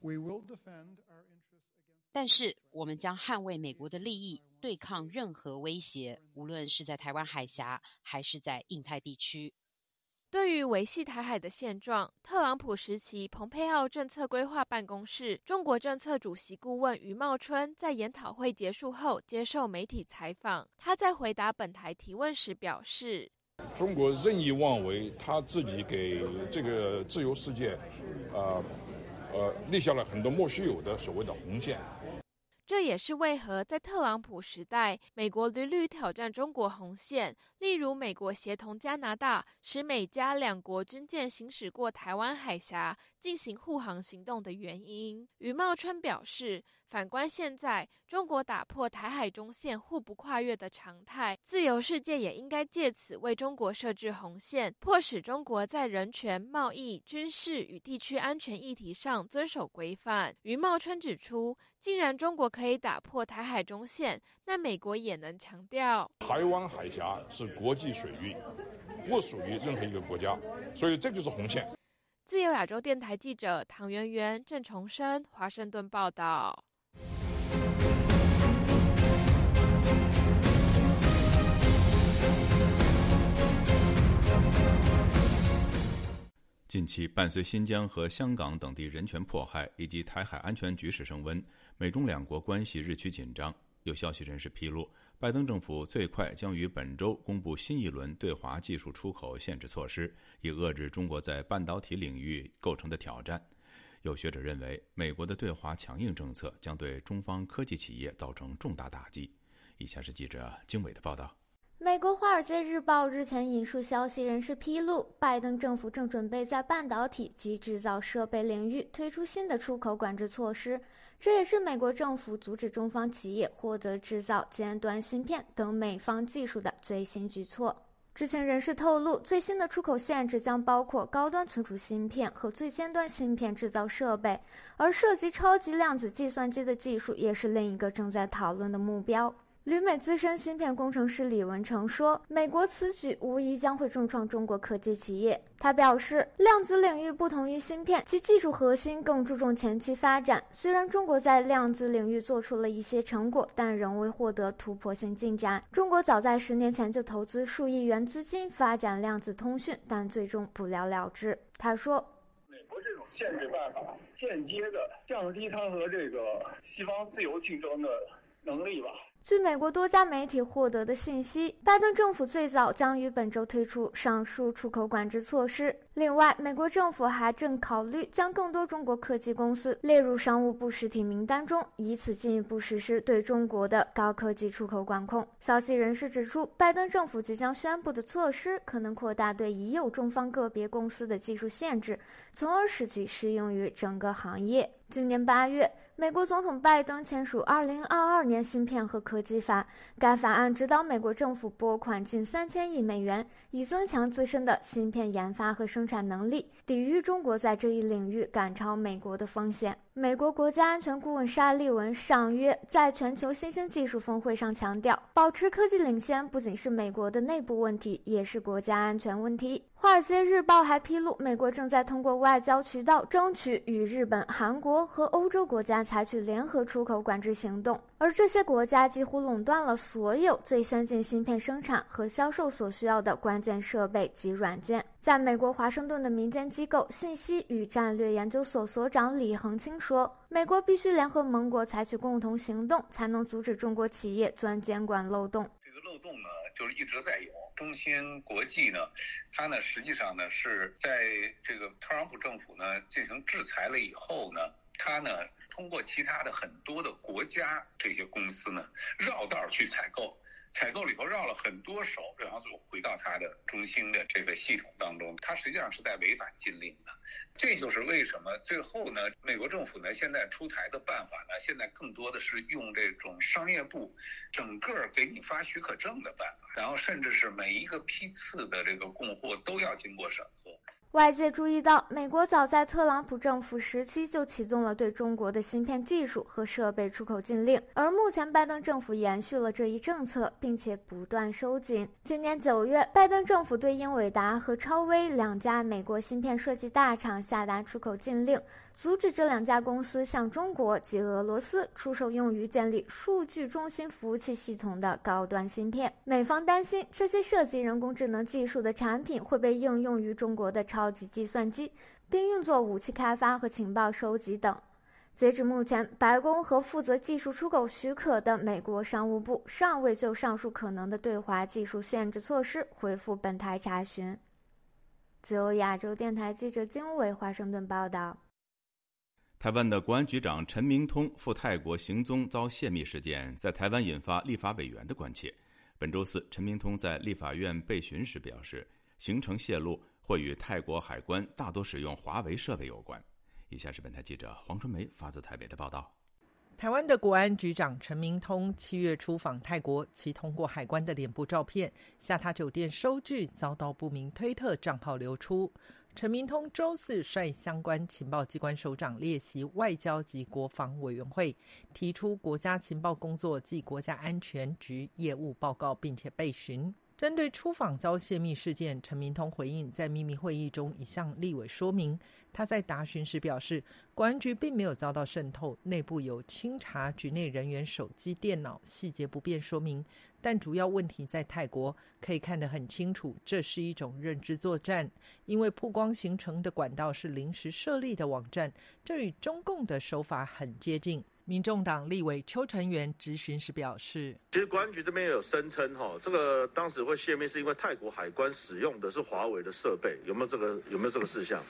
we will defend our interests against. 但是，我们将捍卫美国的利益，对抗任何威胁，无论是在台湾海峡，还是在印太地区。对于维系台海的现状，特朗普时期蓬佩奥政策规划办公室中国政策主席顾问余茂春在研讨会结束后接受媒体采访。他在回答本台提问时表示：“中国任意妄为，他自己给这个自由世界，呃，呃，立下了很多莫须有的所谓的红线。”这也是为何在特朗普时代，美国屡屡挑战中国红线，例如美国协同加拿大，使美加两国军舰行驶过台湾海峡进行护航行动的原因。余茂春表示。反观现在，中国打破台海中线互不跨越的常态，自由世界也应该借此为中国设置红线，迫使中国在人权、贸易、军事与地区安全议题上遵守规范。余茂春指出，既然中国可以打破台海中线，那美国也能强调，台湾海峡是国际水域，不属于任何一个国家，所以这就是红线。自由亚洲电台记者唐媛媛、郑重生，华盛顿报道。近期，伴随新疆和香港等地人权迫害以及台海安全局势升温，美中两国关系日趋紧张。有消息人士披露，拜登政府最快将于本周公布新一轮对华技术出口限制措施，以遏制中国在半导体领域构成的挑战。有学者认为，美国的对华强硬政策将对中方科技企业造成重大打击。以下是记者经纬的报道。美国《华尔街日报》日前引述消息人士披露，拜登政府正准备在半导体及制造设备领域推出新的出口管制措施，这也是美国政府阻止中方企业获得制造尖端芯片等美方技术的最新举措。知情人士透露，最新的出口限制将包括高端存储芯片和最尖端芯片制造设备，而涉及超级量子计算机的技术也是另一个正在讨论的目标。旅美资深芯片工程师李文成说：“美国此举无疑将会重创中国科技企业。”他表示，量子领域不同于芯片，其技术核心更注重前期发展。虽然中国在量子领域做出了一些成果，但仍未获得突破性进展。中国早在十年前就投资数亿元资金发展量子通讯，但最终不了了之。他说：“美国这种限制办法，间接的降低它和这个西方自由竞争的能力吧。”据美国多家媒体获得的信息，拜登政府最早将于本周推出上述出口管制措施。另外，美国政府还正考虑将更多中国科技公司列入商务部实体名单中，以此进一步实施对中国的高科技出口管控。消息人士指出，拜登政府即将宣布的措施可能扩大对已有中方个别公司的技术限制，从而使其适用于整个行业。今年八月。美国总统拜登签署《二零二二年芯片和科技法》，该法案指导美国政府拨款近三千亿美元，以增强自身的芯片研发和生产能力，抵御中国在这一领域赶超美国的风险。美国国家安全顾问沙利文上月在全球新兴技术峰会上强调，保持科技领先不仅是美国的内部问题，也是国家安全问题。《华尔街日报》还披露，美国正在通过外交渠道争取与日本、韩国和欧洲国家采取联合出口管制行动，而这些国家几乎垄断了所有最先进芯片生产和销售所需要的关键设备及软件。在美国华盛顿的民间机构信息与战略研究所所长李恒清说：“美国必须联合盟国采取共同行动，才能阻止中国企业钻监管漏洞。这个漏洞呢，就是一直在有。中芯国际呢，它呢实际上呢是在这个特朗普政府呢进行制裁了以后呢，它呢通过其他的很多的国家这些公司呢绕道去采购。采购里头绕了很多手，然后就回到它的中心的这个系统当中，它实际上是在违反禁令的。这就是为什么最后呢，美国政府呢现在出台的办法呢，现在更多的是用这种商业部整个给你发许可证的办法，然后甚至是每一个批次的这个供货都要经过审。外界注意到，美国早在特朗普政府时期就启动了对中国的芯片技术和设备出口禁令，而目前拜登政府延续了这一政策，并且不断收紧。今年九月，拜登政府对英伟达和超威两家美国芯片设计大厂下达出口禁令。阻止这两家公司向中国及俄罗斯出售用于建立数据中心服务器系统的高端芯片。美方担心这些涉及人工智能技术的产品会被应用于中国的超级计算机，并用作武器开发和情报收集等。截止目前，白宫和负责技术出口许可的美国商务部尚未就上述可能的对华技术限制措施回复本台查询。自由亚洲电台记者经纬华盛顿报道。台湾的国安局长陈明通赴泰国行踪遭泄密事件，在台湾引发立法委员的关切。本周四，陈明通在立法院被询时表示，行程泄露或与泰国海关大多使用华为设备有关。以下是本台记者黄春梅发自台北的报道：台湾的国安局长陈明通七月初访泰国，其通过海关的脸部照片、下榻酒店收据遭到不明推特账号流出。陈明通周四率相关情报机关首长列席外交及国防委员会，提出国家情报工作及国家安全局业务报告，并且备询。针对出访遭泄密事件，陈明通回应，在秘密会议中已向立委说明。他在答询时表示，国安局并没有遭到渗透，内部有清查局内人员手机、电脑，细节不便说明。但主要问题在泰国，可以看得很清楚，这是一种认知作战，因为曝光形成的管道是临时设立的网站，这与中共的手法很接近。民众党立委邱成元质询时表示：“其实国安局这边也有声称，哈，这个当时会泄密是因为泰国海关使用的是华为的设备，有没有这个有没有这个事项？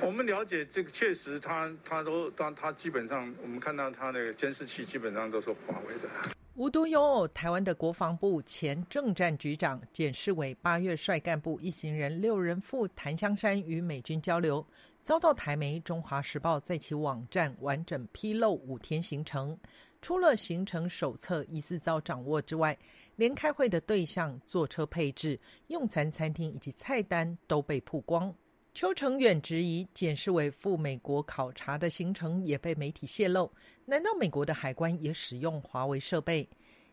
我们了解这个确实，他他都他他基本上，我们看到他那个监视器基本上都是华为的。”无独有偶，台湾的国防部前政战局长简世伟八月率干部一行人六人赴檀香山与美军交流。遭到台媒《中华时报》在其网站完整披露五天行程，除了行程手册疑似遭掌握之外，连开会的对象、坐车配置、用餐餐厅以及菜单都被曝光。邱成远质疑，检视委赴美国考察的行程也被媒体泄露，难道美国的海关也使用华为设备？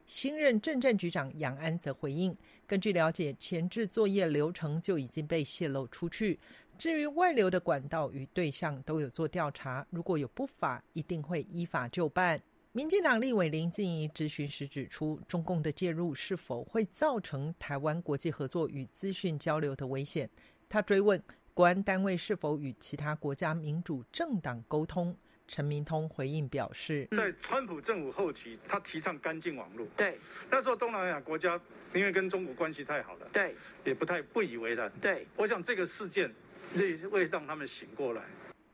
新任政战局长杨安则回应，根据了解，前置作业流程就已经被泄露出去。至于外流的管道与对象都有做调查，如果有不法，一定会依法就办。民进党立委林静怡质询时指出，中共的介入是否会造成台湾国际合作与资讯交流的危险？他追问国安单位是否与其他国家民主政党沟通。陈明通回应表示，在川普政府后期，他提倡干净网络。对，那时候东南亚国家因为跟中国关系太好了，对，也不太不以为然。对，我想这个事件。为为让他们醒过来。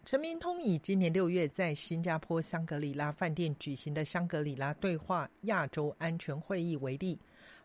陈明通以今年六月在新加坡香格里拉饭店举行的香格里拉对话亚洲安全会议为例，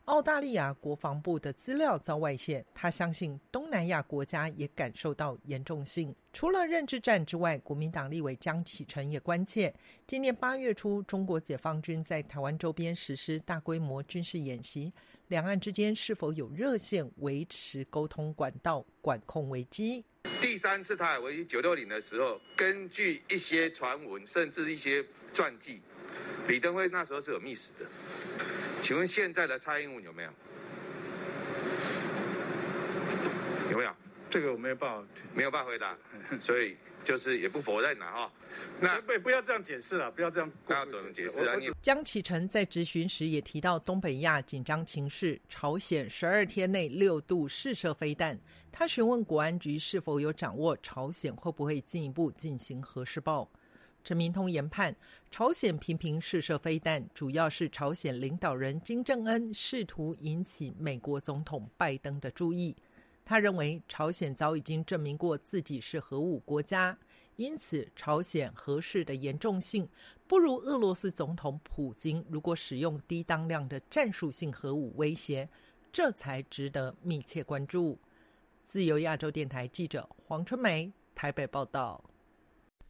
澳大利亚国防部的资料遭外泄，他相信东南亚国家也感受到严重性。除了认知战之外，国民党立委江启臣也关切，今年八月初中国解放军在台湾周边实施大规模军事演习。两岸之间是否有热线维持沟通管道、管控危机？第三次台海危机九六零的时候，根据一些传闻，甚至一些传记，李登辉那时候是有密使的。请问现在的蔡英文有没有？有没有？这个我没有办法，没有办法回答，所以。就是也不否认了哈，那不不要这样解释了，不要这样。不要怎么解释啊？江启臣在质询时也提到东北亚紧张情势，朝鲜十二天内六度试射飞弹。他询问国安局是否有掌握朝鲜会不会进一步进行核试爆。陈明通研判，朝鲜频频试射飞弹，主要是朝鲜领导人金正恩试图引起美国总统拜登的注意。他认为，朝鲜早已经证明过自己是核武国家，因此朝鲜核试的严重性不如俄罗斯总统普京如果使用低当量的战术性核武威胁，这才值得密切关注。自由亚洲电台记者黄春梅台北报道。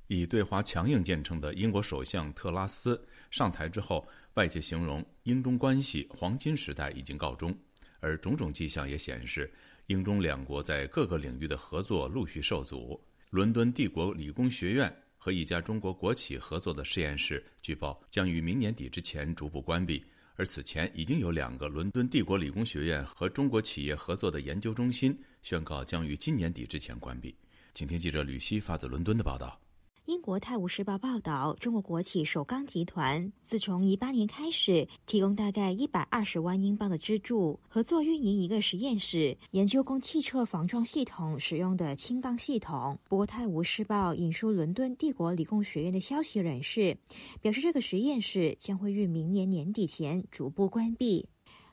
以对华强硬见称的英国首相特拉斯上台之后，外界形容英中关系黄金时代已经告终，而种种迹象也显示，英中两国在各个领域的合作陆续受阻。伦敦帝国理工学院和一家中国国企合作的实验室，据报将于明年底之前逐步关闭。而此前已经有两个伦敦帝国理工学院和中国企业合作的研究中心宣告将于今年底之前关闭。请听记者吕希发自伦敦的报道。英国《泰晤士报》报道，中国国企首钢集团自从一八年开始，提供大概一百二十万英镑的资助，合作运营一个实验室，研究供汽车防撞系统使用的轻钢系统。不过，《泰晤士报》引述伦敦帝国理工学院的消息人士表示，这个实验室将会于明年年底前逐步关闭。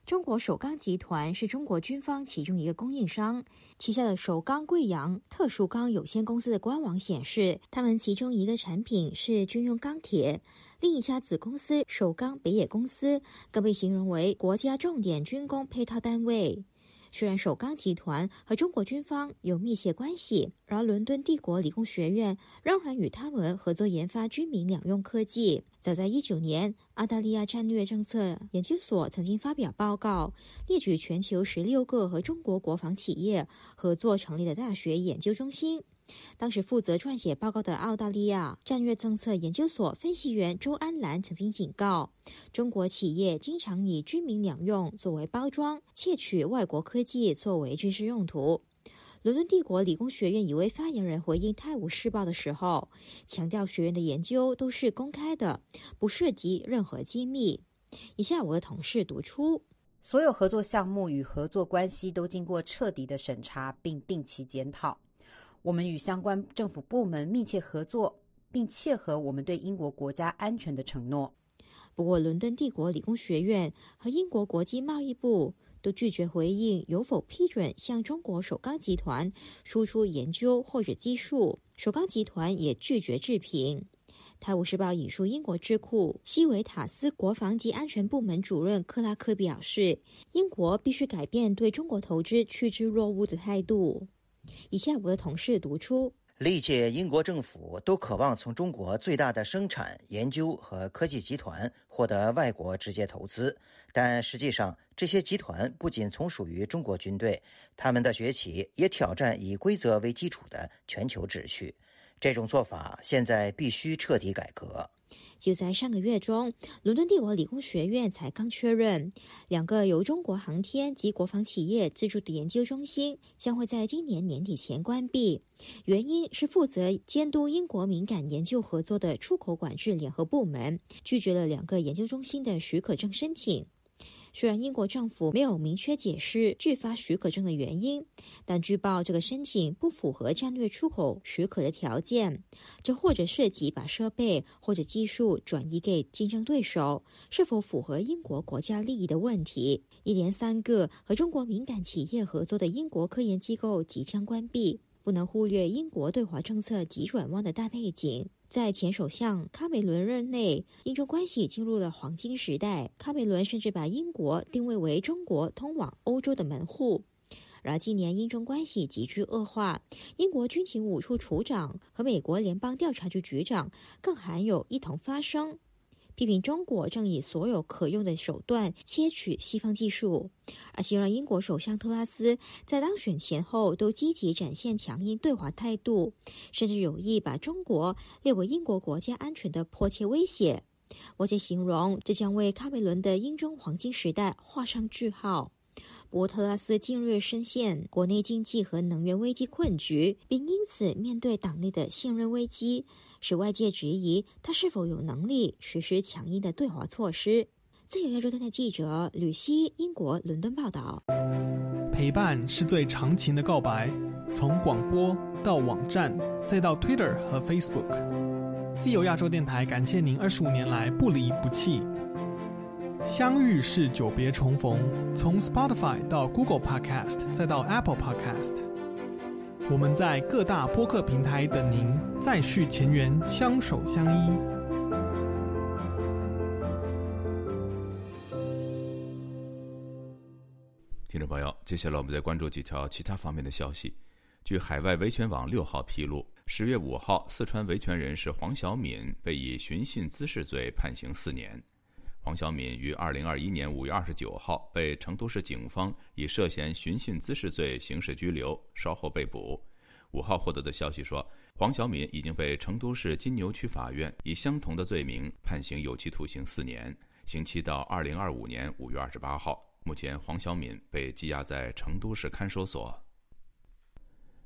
中国首钢集团是中国军方其中一个供应商，旗下的首钢贵阳特殊钢有限公司的官网显示，他们其中一个产品是军用钢铁，另一家子公司首钢北野公司更被形容为国家重点军工配套单位。虽然首钢集团和中国军方有密切关系，而伦敦帝国理工学院仍然与他们合作研发军民两用科技。早在一九年，澳大利亚战略政策研究所曾经发表报告，列举全球十六个和中国国防企业合作成立的大学研究中心。当时负责撰写报告的澳大利亚战略政策研究所分析员周安兰曾经警告，中国企业经常以军民两用作为包装，窃取外国科技作为军事用途。伦敦帝国理工学院一位发言人回应《泰晤士报》的时候，强调学院的研究都是公开的，不涉及任何机密。以下我的同事读出：所有合作项目与合作关系都经过彻底的审查并定期检讨。我们与相关政府部门密切合作，并切合我们对英国国家安全的承诺。不过，伦敦帝国理工学院和英国国际贸易部都拒绝回应有否批准向中国首钢集团输出研究或者技术。首钢集团也拒绝置评。《泰晤士报》引述英国智库西维塔斯国防及安全部门主任克拉克表示：“英国必须改变对中国投资趋之若鹜的态度。”以下我的同事读出：历届英国政府都渴望从中国最大的生产、研究和科技集团获得外国直接投资，但实际上，这些集团不仅从属于中国军队，他们的崛起也挑战以规则为基础的全球秩序。这种做法现在必须彻底改革。就在上个月中，伦敦帝国理工学院才刚确认，两个由中国航天及国防企业资助的研究中心将会在今年年底前关闭。原因是负责监督英国敏感研究合作的出口管制联合部门拒绝了两个研究中心的许可证申请。虽然英国政府没有明确解释拒发许可证的原因，但据报这个申请不符合战略出口许可的条件，这或者涉及把设备或者技术转移给竞争对手，是否符合英国国家利益的问题。一连三个和中国敏感企业合作的英国科研机构即将关闭，不能忽略英国对华政策急转弯的大背景。在前首相卡梅伦任内，英中关系进入了黄金时代。卡梅伦甚至把英国定位为中国通往欧洲的门户。而，今年英中关系急剧恶化，英国军情五处处长和美国联邦调查局局长更含有一同发声。批评中国正以所有可用的手段窃取西方技术，而希望英国首相特拉斯在当选前后都积极展现强硬对华态度，甚至有意把中国列为英国国家安全的迫切威胁。我且形容这将为卡梅伦的英中黄金时代画上句号。博特拉斯近日深陷国内经济和能源危机困局，并因此面对党内的信任危机。使外界质疑他是否有能力实施强硬的对华措施。自由亚洲电台记者吕希，英国伦敦报道。陪伴是最长情的告白，从广播到网站，再到 Twitter 和 Facebook，自由亚洲电台感谢您二十五年来不离不弃。相遇是久别重逢，从 Spotify 到 Google Podcast 再到 Apple Podcast，我们在各大播客平台等您，再续前缘，相守相依。听众朋友，接下来我们再关注几条其他方面的消息。据海外维权网六号披露，十月五号，四川维权人士黄晓敏被以寻衅滋事罪判刑四年。黄晓敏于二零二一年五月二十九号被成都市警方以涉嫌寻衅滋事罪刑事拘留，稍后被捕。五号获得的消息说，黄晓敏已经被成都市金牛区法院以相同的罪名判刑有期徒刑四年，刑期到二零二五年五月二十八号。目前，黄晓敏被羁押在成都市看守所。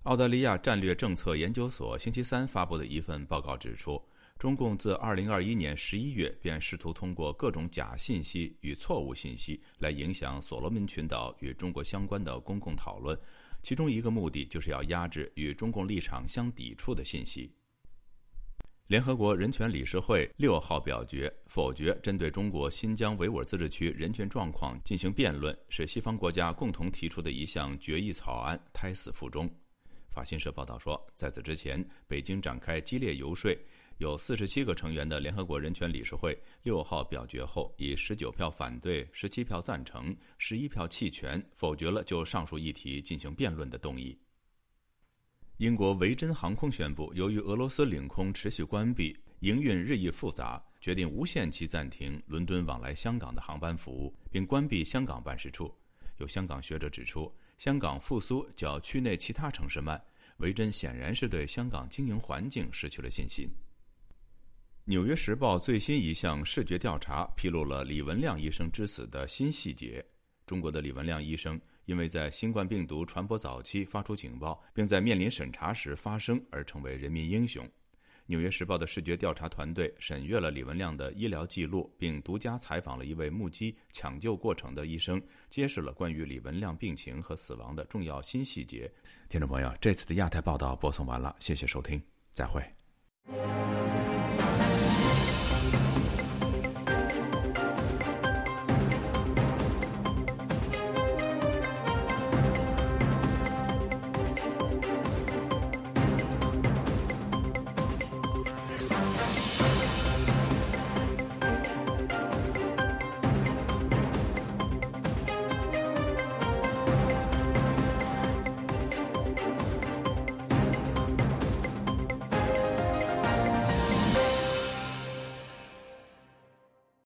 澳大利亚战略政策研究所星期三发布的一份报告指出，中共自2021年11月便试图通过各种假信息与错误信息来影响所罗门群岛与中国相关的公共讨论，其中一个目的就是要压制与中共立场相抵触的信息。联合国人权理事会六号表决否决针对中国新疆维吾尔自治区人权状况进行辩论，是西方国家共同提出的一项决议草案胎死腹中。法新社报道说，在此之前，北京展开激烈游说，有四十七个成员的联合国人权理事会六号表决后，以十九票反对、十七票赞成、十一票弃权，否决了就上述议题进行辩论的动议。英国维珍航空宣布，由于俄罗斯领空持续关闭，营运日益复杂，决定无限期暂停伦敦往来香港的航班服务，并关闭香港办事处。有香港学者指出，香港复苏较区内其他城市慢，维珍显然是对香港经营环境失去了信心。《纽约时报》最新一项视觉调查披露了李文亮医生之死的新细节。中国的李文亮医生。因为在新冠病毒传播早期发出警报，并在面临审查时发声而成为人民英雄。《纽约时报》的视觉调查团队审阅了李文亮的医疗记录，并独家采访了一位目击抢救过程的医生，揭示了关于李文亮病情和死亡的重要新细节。听众朋友，这次的亚太报道播送完了，谢谢收听，再会。